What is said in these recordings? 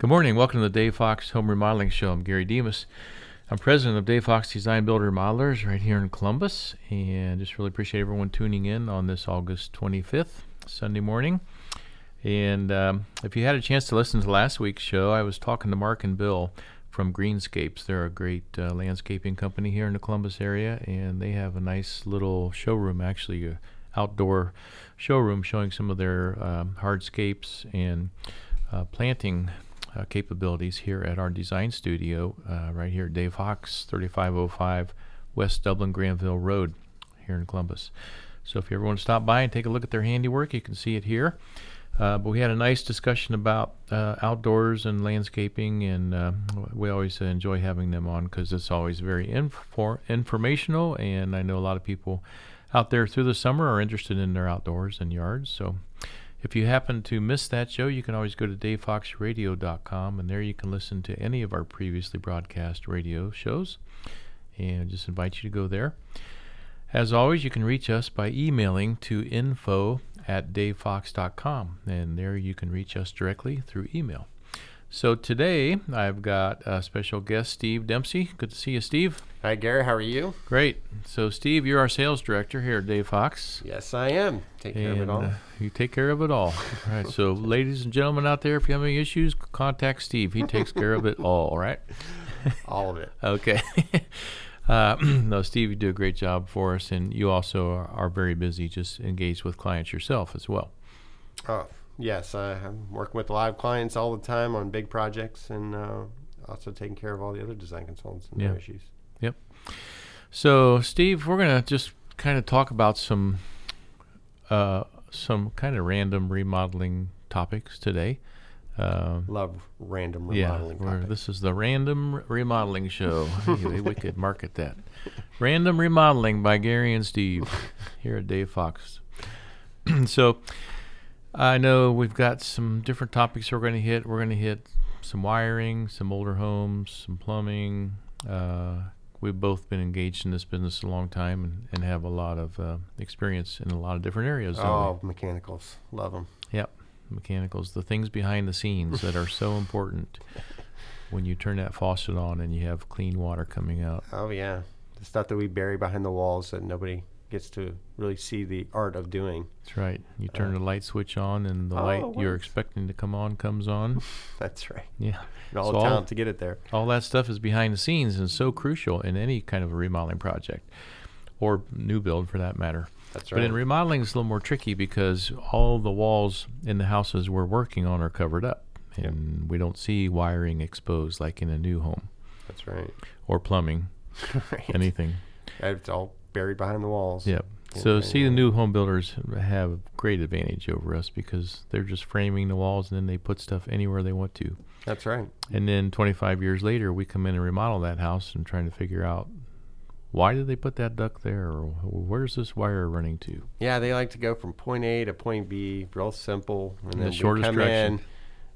Good morning. Welcome to the Dave Fox Home Remodeling Show. I'm Gary Demas. I'm president of Dave Fox Design Builder Remodelers right here in Columbus, and just really appreciate everyone tuning in on this August 25th, Sunday morning. And um, if you had a chance to listen to last week's show, I was talking to Mark and Bill from Greenscapes. They're a great uh, landscaping company here in the Columbus area, and they have a nice little showroom, actually, a outdoor showroom showing some of their um, hardscapes and uh, planting uh, capabilities here at our design studio, uh, right here at Dave Fox 3505 West Dublin Granville Road, here in Columbus. So if you ever want to stop by and take a look at their handiwork, you can see it here. Uh, but we had a nice discussion about uh, outdoors and landscaping, and uh, we always enjoy having them on because it's always very infor- informational. And I know a lot of people out there through the summer are interested in their outdoors and yards. So if you happen to miss that show, you can always go to davefoxradio.com, and there you can listen to any of our previously broadcast radio shows. And just invite you to go there. As always, you can reach us by emailing to info at davefox.com, and there you can reach us directly through email. So today I've got a special guest, Steve Dempsey. Good to see you, Steve. Hi, Gary. How are you? Great. So, Steve, you're our sales director here at Dave Fox. Yes, I am. Take care of it all. Uh, you take care of it all. all right. So, ladies and gentlemen out there, if you have any issues, contact Steve. He takes care of it all. Right. all of it. okay. Uh, no, Steve, you do a great job for us, and you also are, are very busy, just engaged with clients yourself as well. Oh, yes, I'm working with live clients all the time on big projects, and uh, also taking care of all the other design consultants and yeah. their issues. Yep. So, Steve, we're gonna just kind of talk about some uh, some kind of random remodeling topics today. Uh, Love random remodeling. Yeah, this is the random remodeling show. we could market that. Random remodeling by Gary and Steve here at Dave Fox. so I know we've got some different topics we're going to hit. We're going to hit some wiring, some older homes, some plumbing. Uh, we've both been engaged in this business a long time and, and have a lot of uh, experience in a lot of different areas. Oh, mechanicals. Love them. Yep mechanicals, the things behind the scenes that are so important when you turn that faucet on and you have clean water coming out. Oh yeah, the stuff that we bury behind the walls that nobody gets to really see the art of doing. That's right. You turn uh, the light switch on, and the oh, light you're expecting to come on comes on. That's right. Yeah. And all so the talent all, to get it there. All that stuff is behind the scenes and so crucial in any kind of a remodeling project or new build for that matter. That's right. But in remodeling, it's a little more tricky because all the walls in the houses we're working on are covered up, and yep. we don't see wiring exposed like in a new home. That's right. Or plumbing, right. anything. It's all buried behind the walls. Yep. So see, the new home builders have great advantage over us because they're just framing the walls and then they put stuff anywhere they want to. That's right. And then 25 years later, we come in and remodel that house and trying to figure out why did they put that duct there or where's this wire running to yeah they like to go from point a to point b real simple and then the shortest come direction. in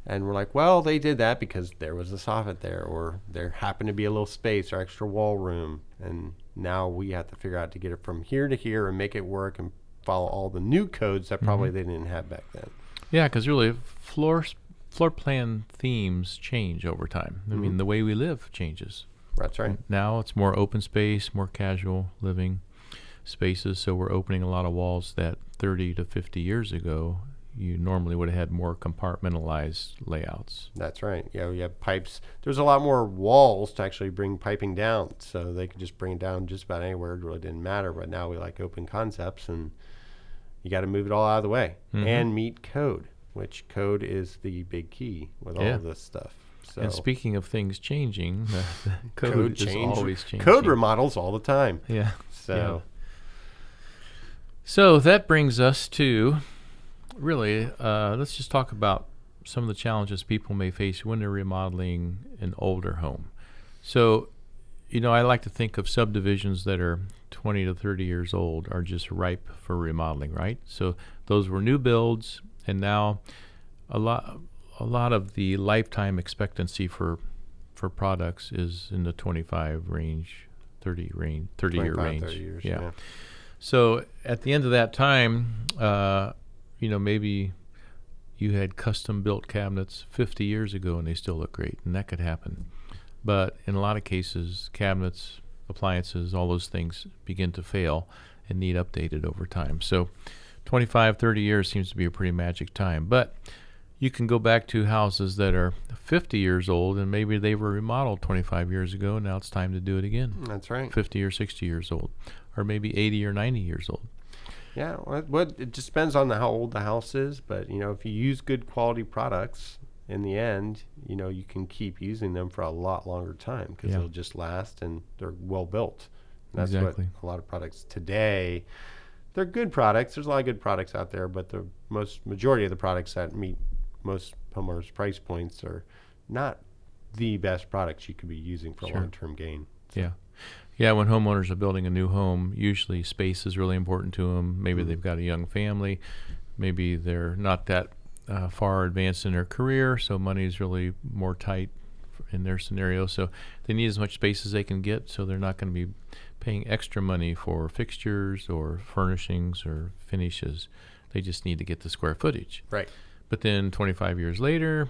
and we're like well they did that because there was a soffit there or there happened to be a little space or extra wall room and now we have to figure out to get it from here to here and make it work and follow all the new codes that probably mm-hmm. they didn't have back then yeah because really floor floor plan themes change over time i mm-hmm. mean the way we live changes that's right. Now it's more open space, more casual living spaces. So we're opening a lot of walls that 30 to 50 years ago you normally would have had more compartmentalized layouts. That's right. Yeah, you have pipes. There's a lot more walls to actually bring piping down, so they could just bring it down just about anywhere. It really didn't matter. But now we like open concepts, and you got to move it all out of the way mm-hmm. and meet code, which code is the big key with yeah. all of this stuff. So and speaking of things changing, the, the code, code is change. always changing. Code remodels all the time. Yeah. So. Yeah. So that brings us to really, uh, let's just talk about some of the challenges people may face when they're remodeling an older home. So, you know, I like to think of subdivisions that are 20 to 30 years old are just ripe for remodeling, right? So those were new builds, and now a lot a lot of the lifetime expectancy for for products is in the 25 range, 30 range, 30 year range. 30 years, yeah. yeah. So at the end of that time, uh, you know, maybe you had custom built cabinets 50 years ago and they still look great, and that could happen. But in a lot of cases, cabinets, appliances, all those things begin to fail and need updated over time. So 25, 30 years seems to be a pretty magic time. But you can go back to houses that are 50 years old and maybe they were remodeled 25 years ago. And now it's time to do it again. That's right. 50 or 60 years old, or maybe 80 or 90 years old. Yeah, what it just depends on the, how old the house is, but you know, if you use good quality products, in the end, you know, you can keep using them for a lot longer time because yeah. they'll just last and they're well built. that's exactly. what a lot of products today. They're good products. There's a lot of good products out there, but the most majority of the products that meet most homeowners' price points are not the best products you could be using for sure. long-term gain. So. Yeah. Yeah, when homeowners are building a new home, usually space is really important to them. Maybe mm-hmm. they've got a young family. Maybe they're not that uh, far advanced in their career, so money is really more tight in their scenario. So they need as much space as they can get, so they're not going to be paying extra money for fixtures or furnishings or finishes. They just need to get the square footage. Right. But then 25 years later,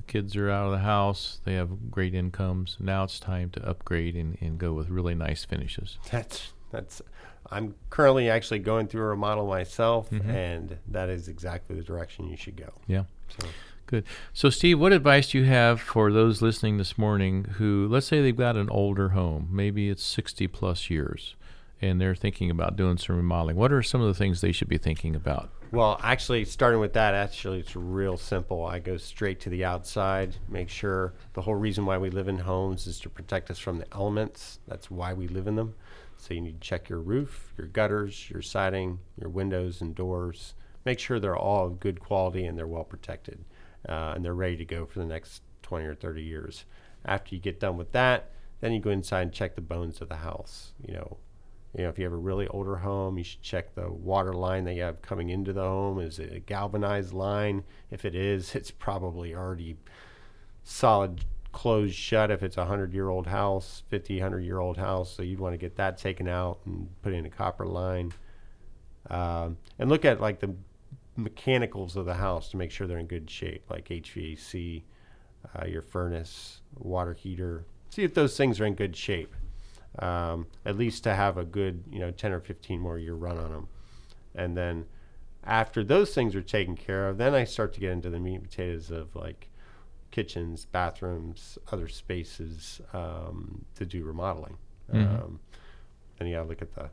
the kids are out of the house, they have great incomes. Now it's time to upgrade and, and go with really nice finishes. That's that's I'm currently actually going through a remodel myself, mm-hmm. and that is exactly the direction you should go. Yeah. So. Good. So, Steve, what advice do you have for those listening this morning who, let's say they've got an older home, maybe it's 60 plus years, and they're thinking about doing some remodeling? What are some of the things they should be thinking about? Well, actually, starting with that, actually, it's real simple. I go straight to the outside, make sure the whole reason why we live in homes is to protect us from the elements. That's why we live in them. So you need to check your roof, your gutters, your siding, your windows and doors. Make sure they're all of good quality and they're well protected uh, and they're ready to go for the next 20 or 30 years. After you get done with that, then you go inside and check the bones of the house. You know, you know, if you have a really older home, you should check the water line that you have coming into the home. Is it a galvanized line? If it is, it's probably already solid closed shut if it's a 100 year old house, 50, 100 year old house. So you'd want to get that taken out and put in a copper line. Um, and look at like the mechanicals of the house to make sure they're in good shape, like HVAC, uh, your furnace, water heater. See if those things are in good shape. Um, at least to have a good, you know, 10 or 15 more year run on them. And then after those things are taken care of, then I start to get into the meat and potatoes of like kitchens, bathrooms, other spaces um, to do remodeling. Mm-hmm. Um, and to look at the,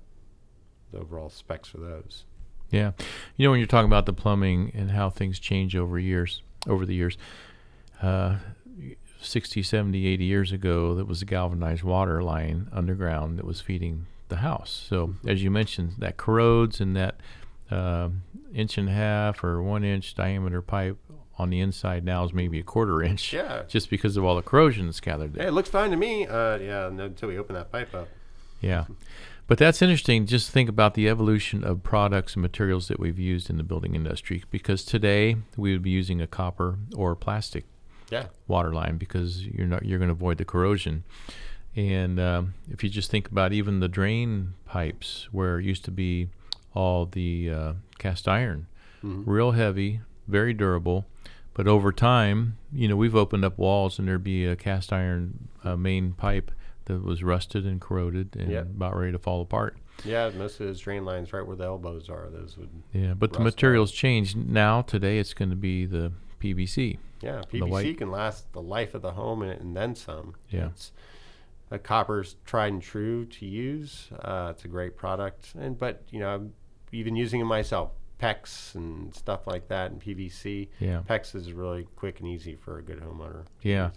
the overall specs for those. Yeah, you know when you're talking about the plumbing and how things change over years, over the years. Uh, 60, 70, 80 years ago, that was a galvanized water line underground that was feeding the house. So, mm-hmm. as you mentioned, that corrodes and that uh, inch and a half or one inch diameter pipe on the inside now is maybe a quarter inch. Yeah. Just because of all the corrosion that's gathered there. Hey, it looks fine to me. Uh, yeah, until we open that pipe up. Yeah. But that's interesting. Just think about the evolution of products and materials that we've used in the building industry. Because today we would be using a copper or plastic yeah. water line because you're not you're going to avoid the corrosion. And um, if you just think about even the drain pipes, where it used to be all the uh, cast iron, mm-hmm. real heavy, very durable, but over time, you know, we've opened up walls and there'd be a cast iron uh, main pipe that was rusted and corroded and yep. about ready to fall apart. Yeah, most of those drain lines right where the elbows are, those would. Yeah, but the materials out. change now. Today, it's going to be the PVC. Yeah, PVC can last the life of the home and, and then some. Yeah. It's, a copper's tried and true to use. Uh, it's a great product, and but you know, I'm even using it myself. PEX and stuff like that and PVC. Yeah. PEX is really quick and easy for a good homeowner. Yeah.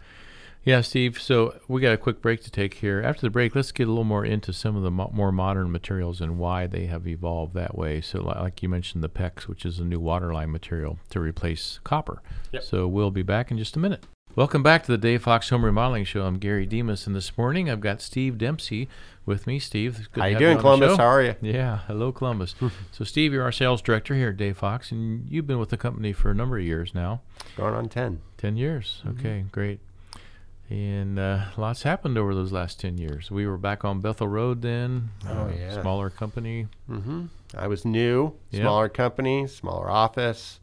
Yeah, Steve. So we got a quick break to take here. After the break, let's get a little more into some of the mo- more modern materials and why they have evolved that way. So, like you mentioned, the PEX, which is a new waterline material to replace copper. Yep. So we'll be back in just a minute. Welcome back to the Dave Fox Home Remodeling Show. I'm Gary Demas, and this morning I've got Steve Dempsey with me. Steve, how you doing, Columbus? How are you? Yeah, hello, Columbus. so, Steve, you're our sales director here at Dave Fox, and you've been with the company for a number of years now. Going on ten. Ten years. Mm-hmm. Okay, great. And uh, lots happened over those last ten years. We were back on Bethel Road then. Oh uh, yeah. Smaller company. Mm-hmm. I was new. Smaller yep. company, smaller office.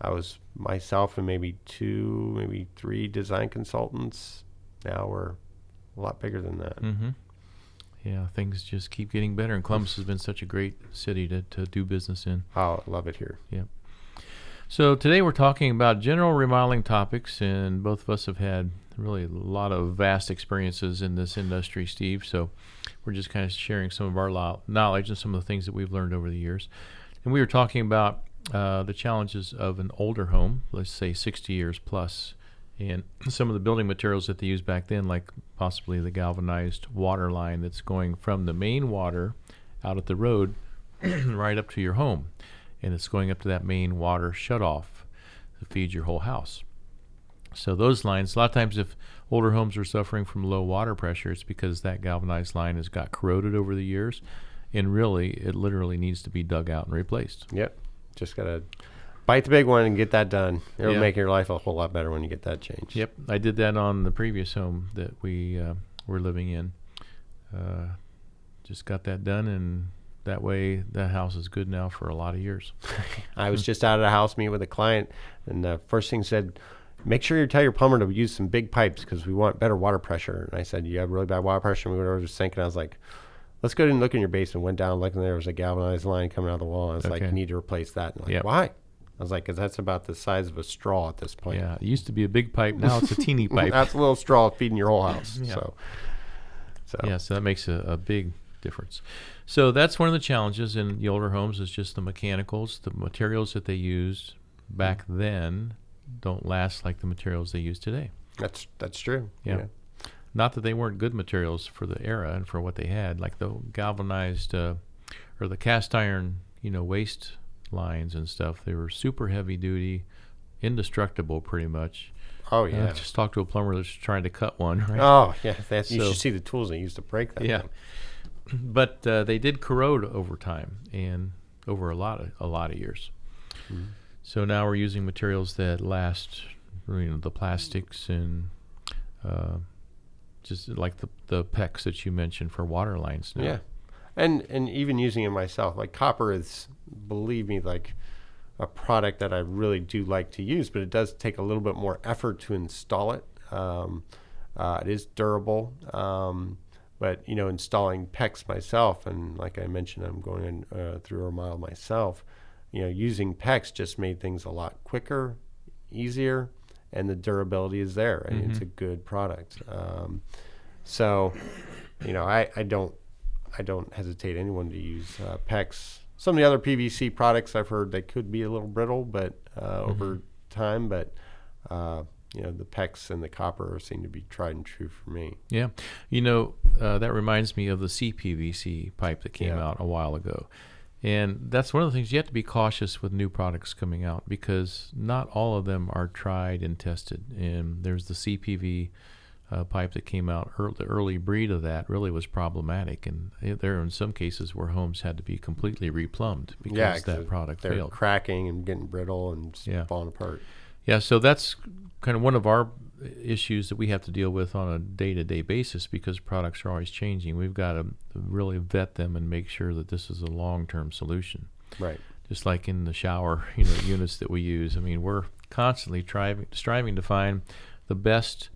I was myself and maybe two, maybe three design consultants. Now we're a lot bigger than that. Mm-hmm. Yeah, things just keep getting better, and Columbus has been such a great city to, to do business in. Oh, I love it here. Yeah. So today we're talking about general remodeling topics, and both of us have had really a lot of vast experiences in this industry, Steve. So we're just kind of sharing some of our knowledge and some of the things that we've learned over the years. And we were talking about uh, the challenges of an older home, let's say 60 years plus, and some of the building materials that they used back then, like possibly the galvanized water line that's going from the main water out at the road right up to your home. And it's going up to that main water shutoff to feed your whole house. So those lines, a lot of times, if older homes are suffering from low water pressure, it's because that galvanized line has got corroded over the years, and really, it literally needs to be dug out and replaced. Yep, just gotta bite the big one and get that done. It'll yeah. make your life a whole lot better when you get that changed. Yep, I did that on the previous home that we uh, were living in. Uh, just got that done, and that way the house is good now for a lot of years. I was just out of the house meeting with a client, and the first thing said make sure you tell your plumber to use some big pipes because we want better water pressure. And I said, you have really bad water pressure. And we went over to the sink, and I was like, let's go and look in your basement. Went down, looked, and there was a galvanized line coming out of the wall. And I was okay. like, you need to replace that. And like, yep. why? I was like, because that's about the size of a straw at this point. Yeah, it used to be a big pipe. Now it's a teeny pipe. that's a little straw feeding your whole house. yeah. So, so yeah, so that makes a, a big difference. So that's one of the challenges in the older homes is just the mechanicals, the materials that they used back then don't last like the materials they use today. That's that's true. Yeah. yeah. Not that they weren't good materials for the era and for what they had, like the galvanized uh, or the cast iron, you know, waste lines and stuff. They were super heavy duty, indestructible, pretty much. Oh yeah. Uh, just talked to a plumber that's trying to cut one. Right? Oh yeah, that's, you should see the tools they used to break that. Yeah. Thing. But uh, they did corrode over time and over a lot of a lot of years. Mm-hmm. So now we're using materials that last, you know, the plastics and uh, just like the the PEX that you mentioned for water lines. Now. Yeah, and and even using it myself, like copper is, believe me, like a product that I really do like to use, but it does take a little bit more effort to install it. Um, uh, it is durable. Um, but you know, installing PEX myself, and like I mentioned, I'm going in, uh, through a mile myself you know, using PEX just made things a lot quicker, easier, and the durability is there. Mean, mm-hmm. it's a good product. Um, so, you know, I, I don't I don't hesitate anyone to use uh, PEX. Some of the other PVC products I've heard they could be a little brittle, but uh, mm-hmm. over time, but uh, you know the PEX and the copper seem to be tried and true for me. Yeah, you know uh, that reminds me of the CPVC pipe that came yeah. out a while ago. And that's one of the things you have to be cautious with new products coming out because not all of them are tried and tested. And there's the CPV uh, pipe that came out, early, the early breed of that really was problematic. And there are in some cases where homes had to be completely replumbed because yeah, that product they're failed. cracking and getting brittle and yeah. falling apart. Yeah, so that's kind of one of our issues that we have to deal with on a day-to-day basis because products are always changing. We've got to really vet them and make sure that this is a long-term solution. Right. Just like in the shower, you know, units that we use. I mean, we're constantly striving striving to find the best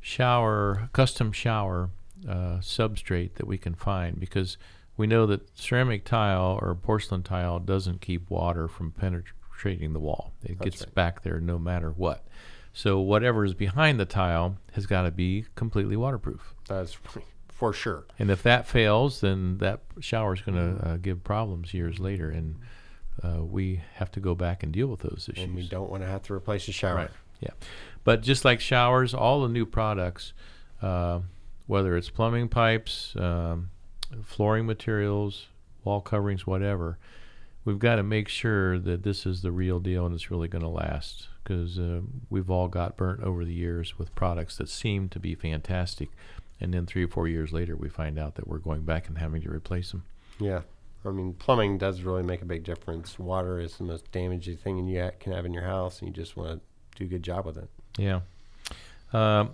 shower, custom shower uh, substrate that we can find because we know that ceramic tile or porcelain tile doesn't keep water from penetrating the wall. It That's gets right. back there no matter what. So whatever is behind the tile has got to be completely waterproof. That's for sure. And if that fails, then that shower is going to uh, give problems years later, and uh, we have to go back and deal with those issues. And we don't want to have to replace the shower. Right. Yeah. But just like showers, all the new products, uh, whether it's plumbing pipes, um, flooring materials, wall coverings, whatever, we've got to make sure that this is the real deal and it's really going to last because uh, we've all got burnt over the years with products that seem to be fantastic, and then three or four years later we find out that we're going back and having to replace them. Yeah, I mean plumbing does really make a big difference. Water is the most damaging thing you can have in your house, and you just want to do a good job with it. Yeah. Uh,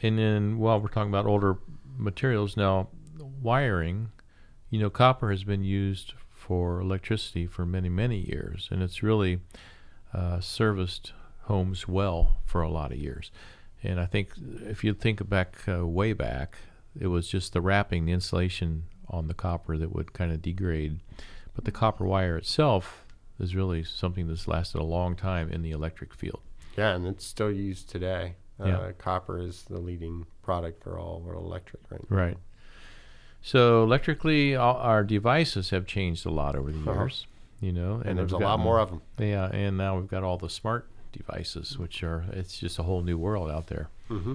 and then while we're talking about older materials now, wiring, you know, copper has been used for electricity for many, many years, and it's really uh, serviced homes well for a lot of years. And I think if you think back uh, way back, it was just the wrapping, the insulation on the copper that would kind of degrade. But the copper wire itself is really something that's lasted a long time in the electric field. Yeah, and it's still used today. Uh, yeah. Copper is the leading product for all electric right now. Right. So electrically, all our devices have changed a lot over the uh-huh. years. You know, and, and there's a lot more of them. Yeah, and now we've got all the smart devices, which are it's just a whole new world out there. Mm-hmm.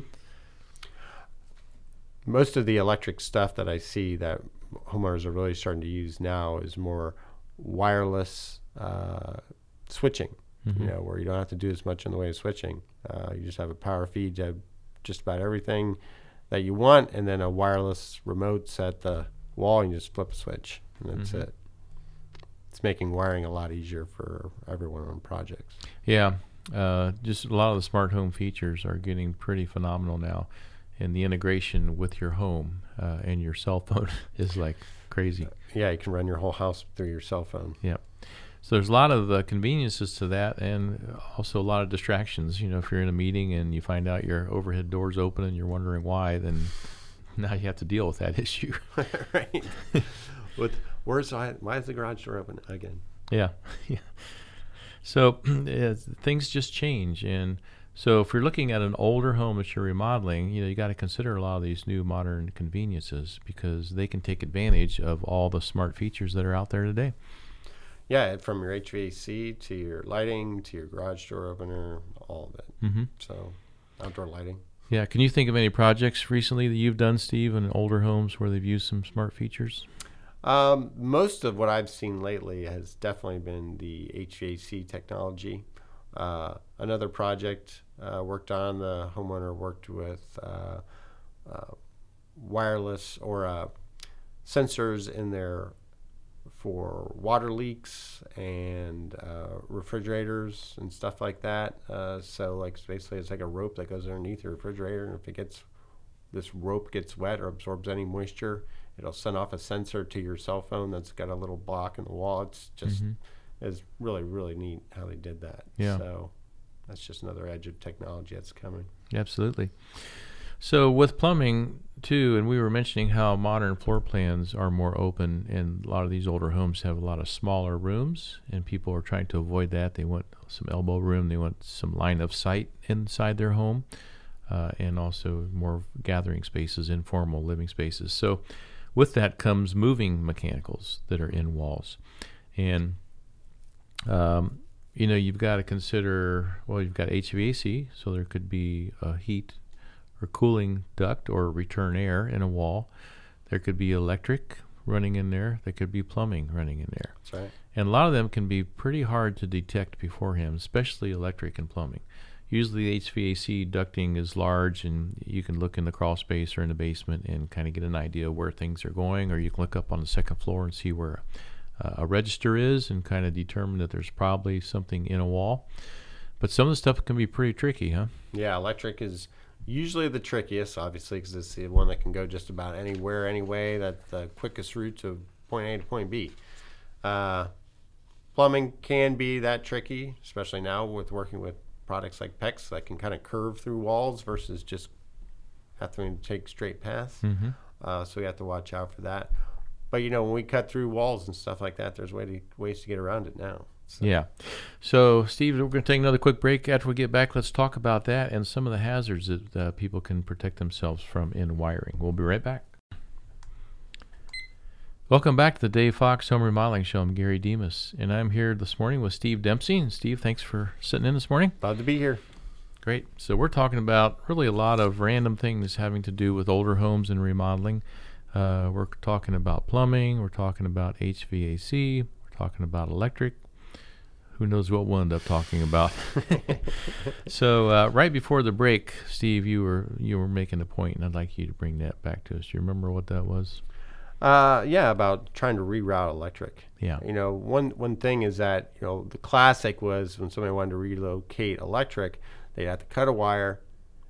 Most of the electric stuff that I see that homeowners are really starting to use now is more wireless uh, switching. Mm-hmm. You know, where you don't have to do as much in the way of switching. Uh, you just have a power feed to just about everything that you want, and then a wireless remote set the wall, and you just flip a switch, and that's mm-hmm. it. It's making wiring a lot easier for everyone on projects. Yeah, uh, just a lot of the smart home features are getting pretty phenomenal now, and the integration with your home uh, and your cell phone is like crazy. Yeah, you can run your whole house through your cell phone. Yeah. So there's a lot of uh, conveniences to that, and also a lot of distractions. You know, if you're in a meeting and you find out your overhead door's open and you're wondering why, then now you have to deal with that issue. right. with where's why is the garage door open again? Yeah. yeah. So things just change, and so if you're looking at an older home that you're remodeling, you know you got to consider a lot of these new modern conveniences because they can take advantage of all the smart features that are out there today. Yeah, from your HVAC to your lighting to your garage door opener, all of it. Mm-hmm. So outdoor lighting. Yeah, can you think of any projects recently that you've done, Steve, in older homes where they've used some smart features? Um, most of what I've seen lately has definitely been the HVAC technology. Uh, another project uh, worked on, the homeowner worked with uh, uh wireless or uh, sensors in there for water leaks and uh, refrigerators and stuff like that. so, like basically, it's like a rope that goes underneath your refrigerator, and if it gets this rope gets wet or absorbs any moisture, it'll send off a sensor to your cell phone that's got a little block in the wall. It's just mm-hmm. it's really really neat how they did that. Yeah. So that's just another edge of technology that's coming. Absolutely. So with plumbing too, and we were mentioning how modern floor plans are more open, and a lot of these older homes have a lot of smaller rooms, and people are trying to avoid that. They want some elbow room, they want some line of sight inside their home, uh, and also more gathering spaces, informal living spaces. So with that comes moving mechanicals that are in walls. And, um, you know, you've got to consider, well, you've got HVAC, so there could be a heat or cooling duct or return air in a wall. There could be electric running in there. There could be plumbing running in there. That's right. And a lot of them can be pretty hard to detect beforehand, especially electric and plumbing. Usually, the HVAC ducting is large, and you can look in the crawl space or in the basement and kind of get an idea where things are going, or you can look up on the second floor and see where uh, a register is and kind of determine that there's probably something in a wall. But some of the stuff can be pretty tricky, huh? Yeah, electric is usually the trickiest, obviously, because it's the one that can go just about anywhere, anyway. That's the quickest route to point A to point B. Uh, plumbing can be that tricky, especially now with working with products like PEX that can kind of curve through walls versus just having to take straight paths. Mm-hmm. Uh, so we have to watch out for that. But you know, when we cut through walls and stuff like that, there's way to, ways to get around it now. So. Yeah. So, Steve, we're going to take another quick break. After we get back, let's talk about that and some of the hazards that uh, people can protect themselves from in wiring. We'll be right back. Welcome back to the Dave Fox Home Remodeling Show. I'm Gary Demas, and I'm here this morning with Steve Dempsey. And Steve, thanks for sitting in this morning. Glad to be here. Great. So we're talking about really a lot of random things having to do with older homes and remodeling. Uh, we're talking about plumbing. We're talking about HVAC. We're talking about electric. Who knows what we'll end up talking about? so uh, right before the break, Steve, you were you were making a point, and I'd like you to bring that back to us. Do you remember what that was? Uh, yeah, about trying to reroute electric. Yeah. You know, one one thing is that you know the classic was when somebody wanted to relocate electric, they'd have to cut a wire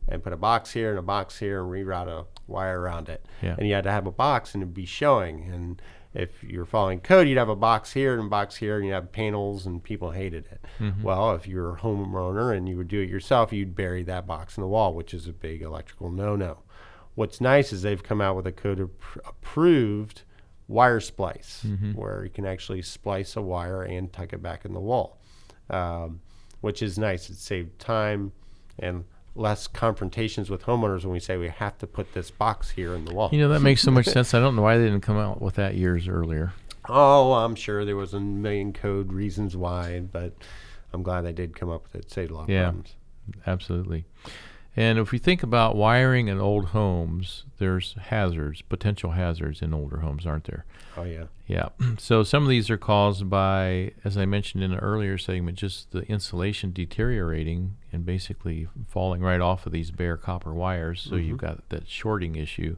and put a box here and a box here and reroute a wire around it. Yeah. And you had to have a box and it'd be showing and if you're following code, you'd have a box here and a box here, and you have panels, and people hated it. Mm-hmm. Well, if you're a homeowner and you would do it yourself, you'd bury that box in the wall, which is a big electrical no-no. What's nice is they've come out with a code approved wire splice, mm-hmm. where you can actually splice a wire and tuck it back in the wall, um, which is nice. It saved time and less confrontations with homeowners when we say we have to put this box here in the wall. You know, that makes so much sense. I don't know why they didn't come out with that years earlier. Oh, I'm sure there was a million code reasons why, but I'm glad they did come up with it. Saved a lot of yeah, problems. Absolutely. And if we think about wiring in old homes, there's hazards, potential hazards in older homes, aren't there? Oh, yeah. Yeah. So some of these are caused by, as I mentioned in an earlier segment, just the insulation deteriorating and basically falling right off of these bare copper wires. So mm-hmm. you've got that shorting issue.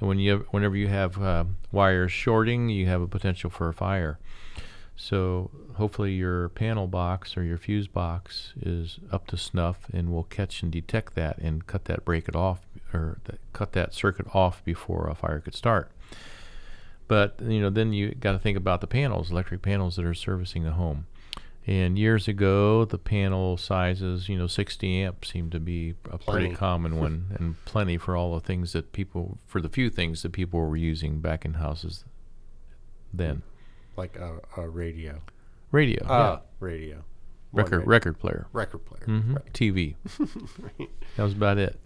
And when you have, whenever you have uh, wires shorting, you have a potential for a fire. So hopefully your panel box or your fuse box is up to snuff and will catch and detect that and cut that break it off or cut that circuit off before a fire could start. But you know, then you got to think about the panels, electric panels that are servicing a home. And years ago, the panel sizes, you know, 60 amp seemed to be a plenty. pretty common one, and plenty for all the things that people, for the few things that people were using back in houses then like a, a radio. Radio. Uh, yeah. Radio. record radio. record player. Record player. Mm-hmm. Right. TV. right. That was about it.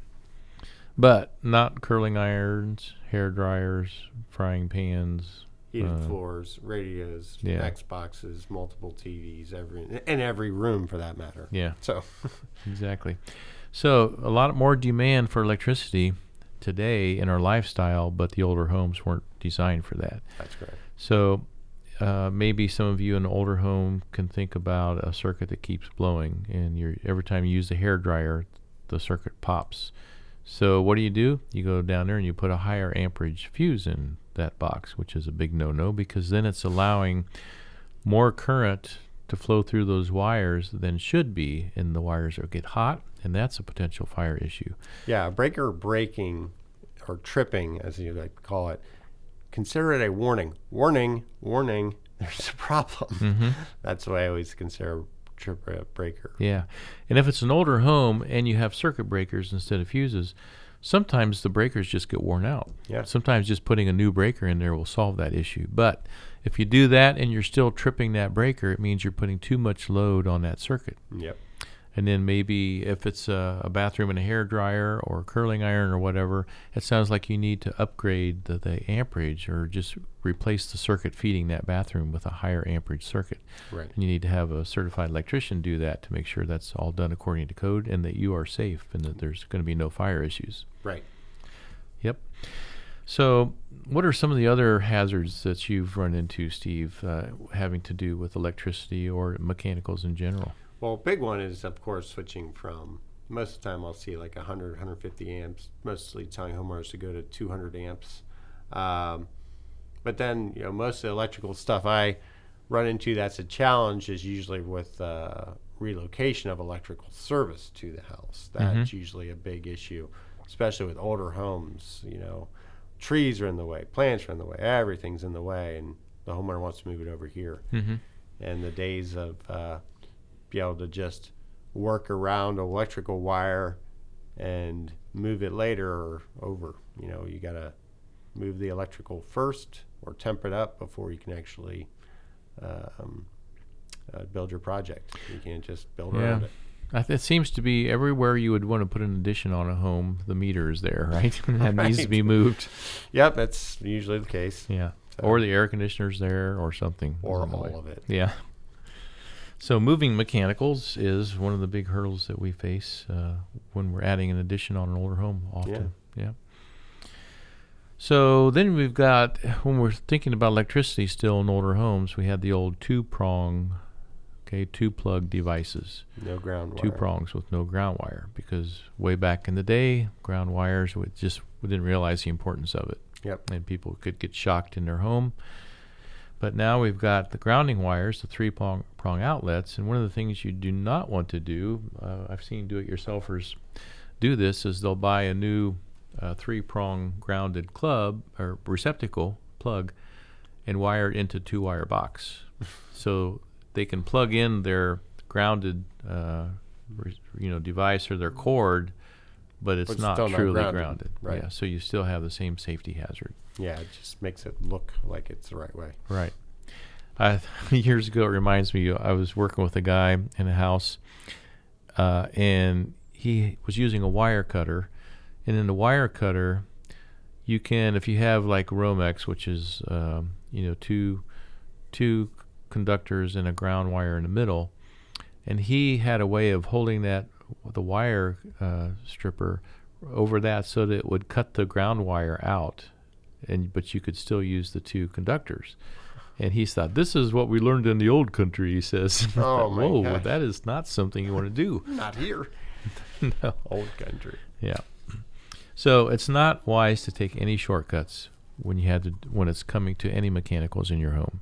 But not curling irons, hair dryers, frying pans, heated uh, floors, radios, yeah. Xboxes, multiple TVs, every in every room for that matter. Yeah. So exactly. So a lot more demand for electricity today in our lifestyle, but the older homes weren't designed for that. That's correct. So uh, maybe some of you in an older home can think about a circuit that keeps blowing, and you every time you use the hair dryer, the circuit pops. So what do you do? You go down there and you put a higher amperage fuse in that box, which is a big no-no because then it's allowing more current to flow through those wires than should be, and the wires will get hot, and that's a potential fire issue. Yeah, breaker breaking or tripping, as you like to call it, consider it a warning. Warning, warning, there's a problem. Mm-hmm. That's why I always consider a trip breaker. Yeah. And if it's an older home and you have circuit breakers instead of fuses, sometimes the breakers just get worn out. Yeah. Sometimes just putting a new breaker in there will solve that issue. But if you do that and you're still tripping that breaker, it means you're putting too much load on that circuit. Yep and then maybe if it's a, a, bathroom and a hair dryer or a curling iron or whatever, it sounds like you need to upgrade the, the amperage or just replace the circuit feeding that bathroom with a higher amperage circuit. Right. And you need to have a certified electrician do that to make sure that's all done according to code and that you are safe and that there's going to be no fire issues. Right. Yep. So, what are some of the other hazards that you've run into, Steve, uh, having to do with electricity or mechanicals in general? Well, big one is of course switching from most of the time I'll see like 100, 150 amps. Mostly telling homeowners to go to 200 amps. Um, but then you know most of the electrical stuff I run into that's a challenge is usually with uh, relocation of electrical service to the house. That's mm-hmm. usually a big issue, especially with older homes. You know, trees are in the way, plants are in the way, everything's in the way, and the homeowner wants to move it over here. Mm-hmm. And the days of uh, be able to just work around electrical wire and move it later or over. You know, you got to move the electrical first or temper it up before you can actually um, uh, build your project. You can't just build yeah. around it. It seems to be everywhere you would want to put an addition on a home, the meter is there, right? that right. needs to be moved. Yep, that's usually the case. Yeah. So. Or the air conditioner's there or something. Or all of it. Yeah. So moving mechanicals is one of the big hurdles that we face uh, when we're adding an addition on an older home. Often, yeah. yeah. So then we've got when we're thinking about electricity still in older homes, we had the old two prong, okay, two plug devices. No ground wire. Two prongs with no ground wire because way back in the day, ground wires we just we didn't realize the importance of it. Yep. And people could get shocked in their home but now we've got the grounding wires, the three prong, prong outlets, and one of the things you do not want to do, uh, I've seen do-it-yourselfers do this, is they'll buy a new uh, three prong grounded club or receptacle plug, and wire it into two wire box, so they can plug in their grounded, uh, you know, device or their cord, but it's, not truly not grounded, grounded. Right. Yeah. So you still have the same safety hazard. Yeah, it just makes it look like it's the right way. Right. Years ago, it reminds me. I was working with a guy in a house, uh, and he was using a wire cutter, and in the wire cutter, you can, if you have like Romex, which is um, you know two two conductors and a ground wire in the middle, and he had a way of holding that the wire uh, stripper over that so that it would cut the ground wire out, and but you could still use the two conductors. And he thought, "This is what we learned in the old country." He says, "Oh my Whoa, gosh. that is not something you want to do." not here. no, old country. Yeah. So it's not wise to take any shortcuts when you had to when it's coming to any mechanicals in your home.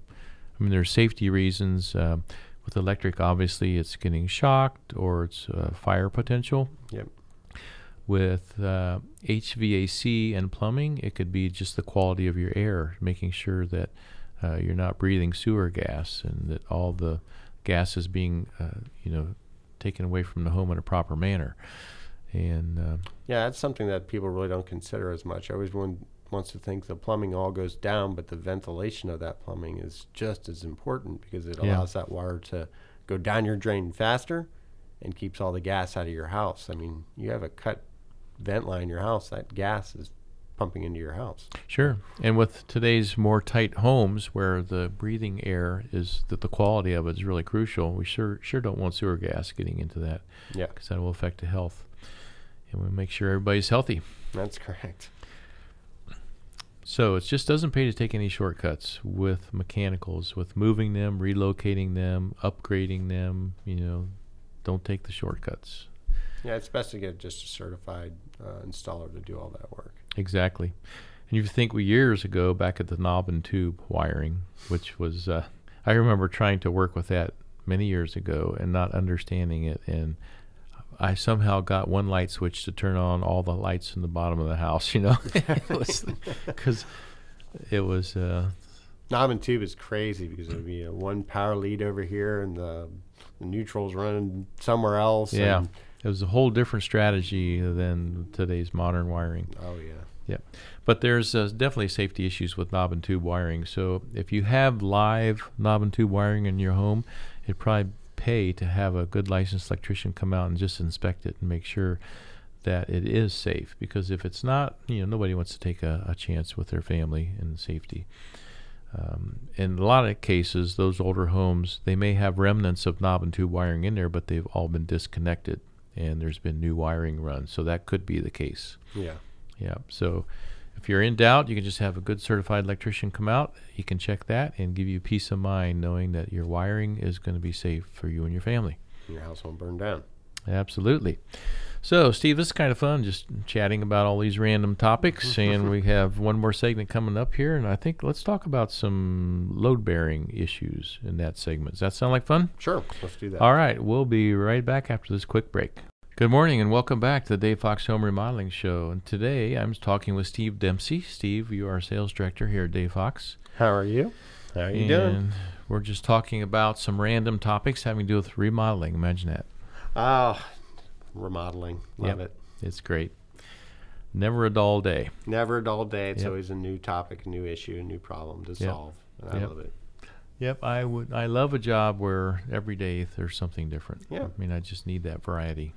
I mean, there's safety reasons. Uh, with electric, obviously, it's getting shocked or it's uh, fire potential. Yep. With uh, HVAC and plumbing, it could be just the quality of your air, making sure that uh, you're not breathing sewer gas and that all the gas is being, uh, you know, taken away from the home in a proper manner. And uh, yeah, that's something that people really don't consider as much. I always want, wants to think the plumbing all goes down, but the ventilation of that plumbing is just as important because it Yeah. allows that water to go down your drain faster and keeps all the gas out of your house. I mean, you have a cut vent line in your house, that gas is pumping into your house. Sure. And with today's more tight homes where the breathing air is that the quality of it is really crucial, we sure sure don't want sewer gas getting into that Yeah, because that will affect the health. And we make sure everybody's healthy. that's correct. So it just doesn't pay to take any shortcuts with mechanicals, with moving them, relocating them, upgrading them. You know, don't take the shortcuts. Yeah, it's best to get just a certified uh, installer to do all that work. Exactly. And you think we years ago back at the knob and tube wiring, which was, uh, I remember trying to work with that many years ago and not understanding it. And I somehow got one light switch to turn on all the lights in the bottom of the house, you know, because it was, uh, Knob and tube is crazy because it would be a one power lead over here and the, the neutral's running somewhere else. yeah, and- it was a whole different strategy than today's modern wiring. oh yeah. Yeah, but there's uh, definitely safety issues with knob and tube wiring. So if you have live knob and tube wiring in your home, it'd probably pay to have a good licensed electrician come out and just inspect it and make sure that it is safe. Because if it's not, you know, nobody wants to take a, a chance with their family and safety. Um, in a lot of cases, those older homes they may have remnants of knob and tube wiring in there, but they've all been disconnected, and there's been new wiring run. So that could be the case. Yeah. Yeah. So if you're in doubt, you can just have a good certified electrician come out. He can check that and give you peace of mind knowing that your wiring is going to be safe for you and your family. Your house won't burn down. Absolutely. So, Steve, this is kind of fun just chatting about all these random topics. and we have one more segment coming up here. And I think let's talk about some load bearing issues in that segment. Does that sound like fun? Sure. Let's do that. All right. We'll be right back after this quick break. Good morning and welcome back to the Dave Fox Home Remodeling Show. And today I'm talking with Steve Dempsey. Steve, you are sales director here at Dave Fox. How are you? How are you and doing? We're just talking about some random topics having to do with remodeling. Imagine that. Ah, remodeling. Love Yep. it. It's great. Never a dull day. Never a dull day. It's Yep. always a new topic, a new issue, a new problem to Yep. solve. And I love it. Yep, I would. I love a job where every day there's something different. Yeah. I mean, I just need that variety.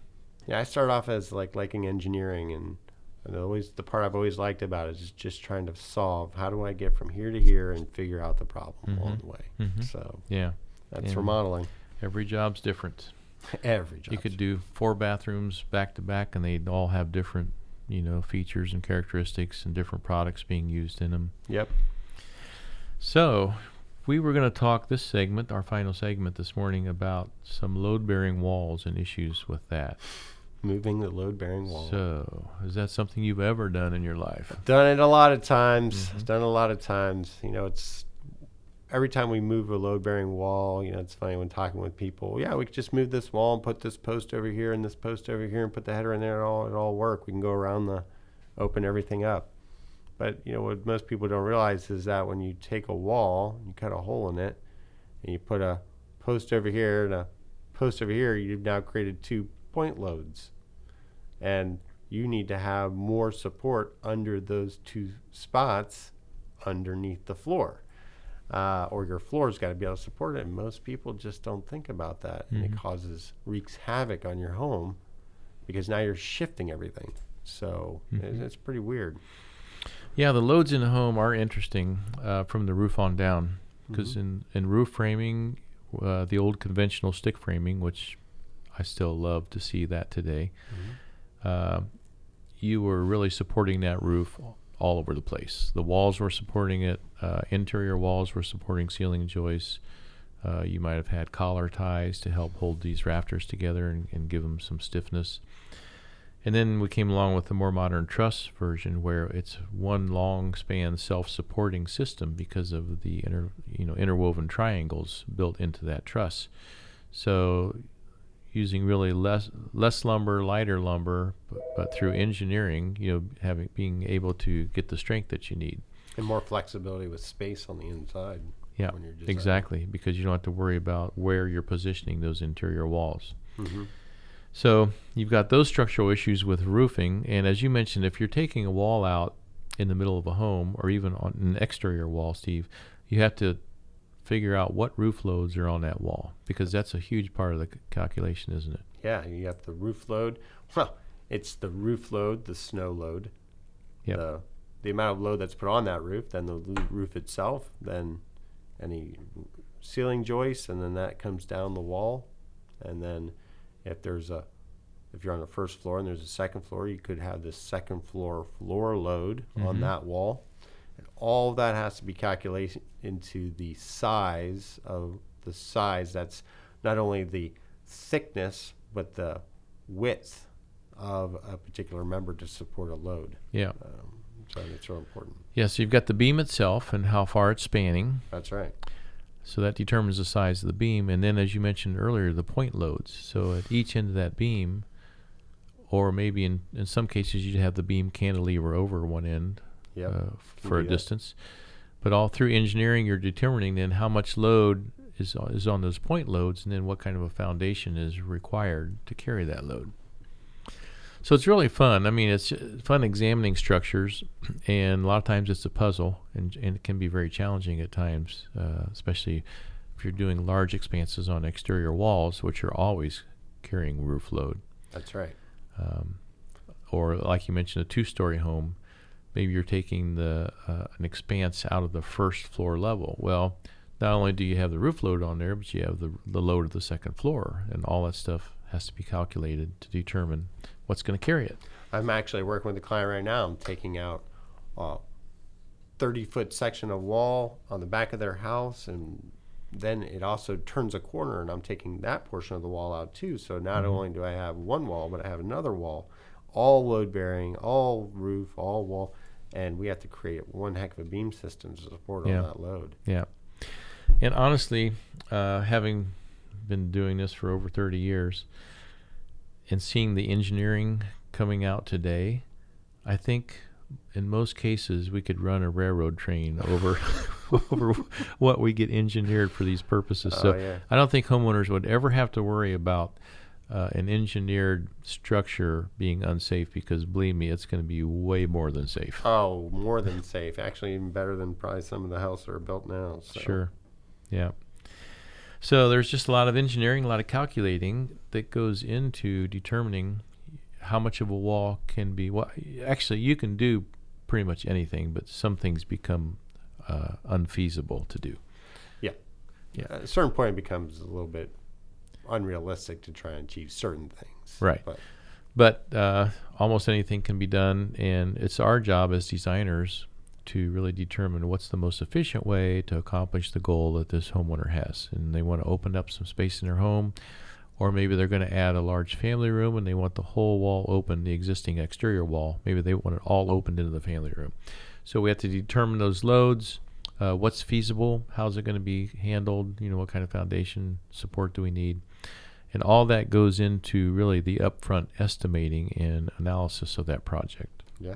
Yeah, I started off as like liking engineering, and and always the part I've always liked about it is just trying to solve how do I get from here to here and figure out the problem along Mhm. the way. Mhm. So Yeah, that's And- remodeling. every job's different. Every job. You could do four bathrooms back to back, and they'd all have different, you know, features and characteristics and different products being used in them. Yep. So, we were going to talk this segment, our final segment this morning, about some load-bearing walls and issues with that. Moving the load bearing wall. So, is that something you've ever done in your life? Done it a lot of times. Mhm. Done it a lot of times. You know, it's every time we move a load bearing wall, you know, it's funny when talking with people. Yeah, we could just move this wall and put this post over here and this post over here and put the header in there and all it all work. We can go around the open everything up. But you know what most people don't realize is that when you take a wall, you cut a hole in it, and you put a post over here and a post over here, you've now created two point loads. And you need to have more support under those two spots underneath the floor. Uh, or your floor's got to be able to support it. And most people just don't think about that. Mm-hmm. And it mm-hmm. causes, wreaks havoc on your home because now you're shifting everything. So mm-hmm. it's, it's, pretty weird. Yeah, the loads in the home are interesting uh, from the roof on down because mm-hmm. in, in roof framing, uh, the old conventional stick framing, which I still love to see that today, mm-hmm. Uh, you were really supporting that roof all over the place. The walls were supporting it, uh, interior walls were supporting ceiling joists. Uh, you might have had collar ties to help hold these rafters together and, and give them some stiffness. And then we came along with the more modern truss version, where it's one long span self-supporting system because of the you know interwoven triangles built into that truss. So using really less less lumber, lighter lumber, but, but through engineering, you know, having being able to get the strength that you need and more flexibility with space on the inside. Yeah, exactly, because you don't have to worry about where you're positioning those interior walls. Mm-hmm. So you've got those structural issues with roofing, and as you mentioned, if you're taking a wall out in the middle of a home or even on an exterior wall, Steve, you have to figure out what roof loads are on that wall because that's a huge part of the c- calculation, isn't it? Yeah, you have the roof load. Well, it's the roof load, the snow load, yep. the the amount of load that's put on that roof, then the roof itself, then any ceiling joists, and then that comes down the wall, and then if there's a if you're on the first floor and there's a second floor, you could have the second floor floor load mm-hmm. on that wall. And all of that has to be calculated into the size of the size. That's not only the thickness, but the width of a particular member to support a load. Yeah. Um, so it's real important. Yes, yeah, so you've got the beam itself and how far it's spanning. That's right. So that determines the size of the beam. And then, as you mentioned earlier, the point loads. So at each end of that beam, or maybe in, in some cases, you'd have the beam cantilever over one end yep. uh, for a that. distance. But all through engineering, you're determining then how much load is, is on those point loads and then what kind of a foundation is required to carry that load. So it's really fun. I mean, it's fun examining structures, and a lot of times it's a puzzle, and, and it can be very challenging at times, uh, especially if you're doing large expanses on exterior walls, which are always carrying roof load. That's right. Um, or like you mentioned, a two-story home, maybe you're taking the uh, an expanse out of the first floor level. Well, not only do you have the roof load on there, but you have the the load of the second floor, and all that stuff has to be calculated to determine what's going to carry it. I'm actually working with a client right now. I'm taking out a 30 foot section of wall on the back of their house, and then it also turns a corner, and I'm taking that portion of the wall out too. So not mm-hmm. only do I have one wall, but I have another wall, all load bearing, all roof, all wall, and we have to create one heck of a beam system to support yeah. all that load. Yeah. And honestly, uh, having been doing this for over 30 years, and seeing the engineering coming out today, I think in most cases we could run a railroad train over over what we get engineered for these purposes. Oh, so yeah. I don't think homeowners would ever have to worry about uh, an engineered structure being unsafe because believe me, it's going to be way more than safe. Oh, more than safe. Actually, even better than probably some of the houses that are built now. So. Sure. Yeah. So there's just a lot of engineering, a lot of calculating that goes into determining how much of a wall can be. Well, actually, you can do pretty much anything, but some things become uh, unfeasible to do. Yeah. Yeah. At a certain point, it becomes a little bit unrealistic to try and achieve certain things. Right. But, but uh, almost anything can be done, and it's our job as designers to really determine what's the most efficient way to accomplish the goal that this homeowner has. And they want to open up some space in their home, or maybe they're going to add a large family room and they want the whole wall open, the existing exterior wall. Maybe they want it all opened into the family room. So we have to determine those loads. Uh, what's feasible? How's it going to be handled? You know, what kind of foundation support do we need? And all that goes into really the upfront estimating and analysis of that project. Yeah.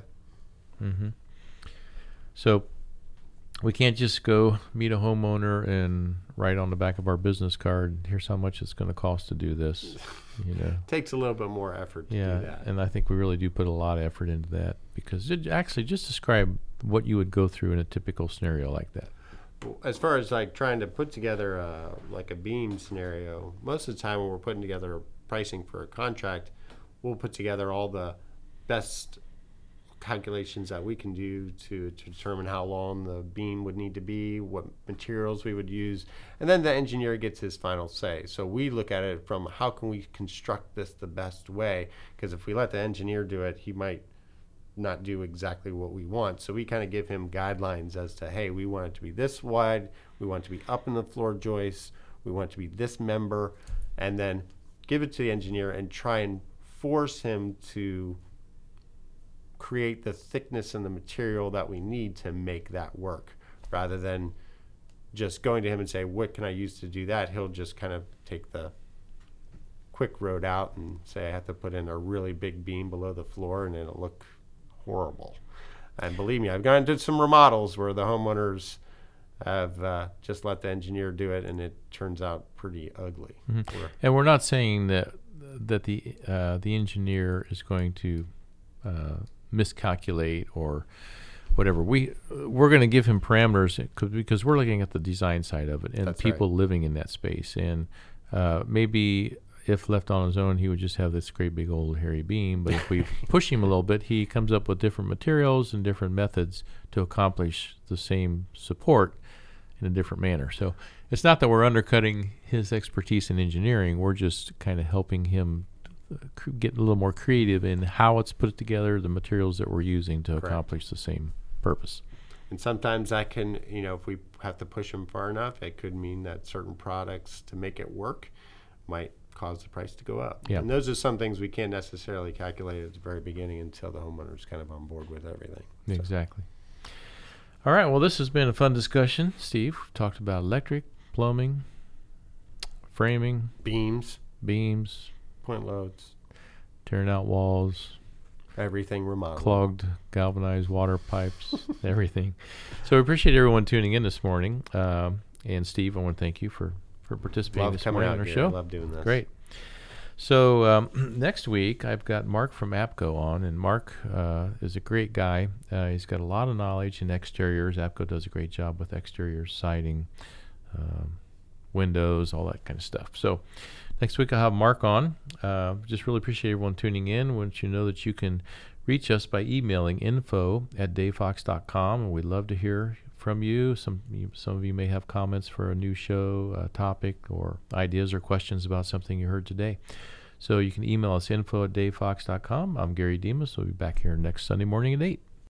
Mm-hmm. So we can't just go meet a homeowner and write on the back of our business card, here's how much it's going to cost to do this. You know, takes a little bit more effort to yeah, do that. and I think we really do put a lot of effort into that because it actually just describe what you would go through in a typical scenario like that. As far as like trying to put together a, like a beam scenario, most of the time when we're putting together pricing for a contract, we'll put together all the best calculations that we can do to, to determine how long the beam would need to be, what materials we would use, and then the engineer gets his final say. So we look at it from how can we construct this the best way? Because if we let the engineer do it, he might not do exactly what we want. So we kind of give him guidelines as to, hey, we want it to be this wide, we want it to be up in the floor joists, we want it to be this member, and then give it to the engineer and try and force him to create the thickness and the material that we need to make that work rather than just going to him and say what can i use to do that he'll just kind of take the quick road out and say i have to put in a really big beam below the floor and it'll look horrible and believe me i've gone to some remodels where the homeowners have uh, just let the engineer do it and it turns out pretty ugly mm-hmm. and we're not saying that that the uh, the engineer is going to uh, miscalculate or whatever. We we're going to give him parameters because we're looking at the design side of it and That's people right. living in that space. And uh, maybe if left on his own, he would just have this great big old hairy beam. But if we push him a little bit, he comes up with different materials and different methods to accomplish the same support in a different manner. So it's not that we're undercutting his expertise in engineering. We're just kind of helping him uh, get a little more creative in how it's put together, the materials that we're using to Correct. accomplish the same purpose. And sometimes that can, you know, if we have to push them far enough, it could mean that certain products to make it work might cause the price to go up. Yeah. And those are some things we can't necessarily calculate at the very beginning until the homeowner is kind of on board with everything. Exactly. All right. Well, this has been a fun discussion, Steve. We've talked about electric, plumbing, framing, beams, beams, point loads, tearing out walls, everything remodeled, clogged galvanized water pipes, everything. So we appreciate everyone tuning in this morning. Um, and Steve, I want to thank you for for participating love this morning on our here. show. I love doing this. Great. So um, next week I've got Mark from APCO on, and Mark uh, is a great guy. Uh, he's got a lot of knowledge in exteriors. APCO does a great job with exterior siding, um, windows, all that kind of stuff. So Next week, I'll have Mark on. Uh, just really appreciate everyone tuning in. Want you know that you can reach us by emailing info at davefox.com, and we'd love to hear from you. Some some of you may have comments for a new show, a topic, or ideas or questions about something you heard today. So you can email us info at davefox.com. I'm Gary Demas. We'll be back here next Sunday morning at 8.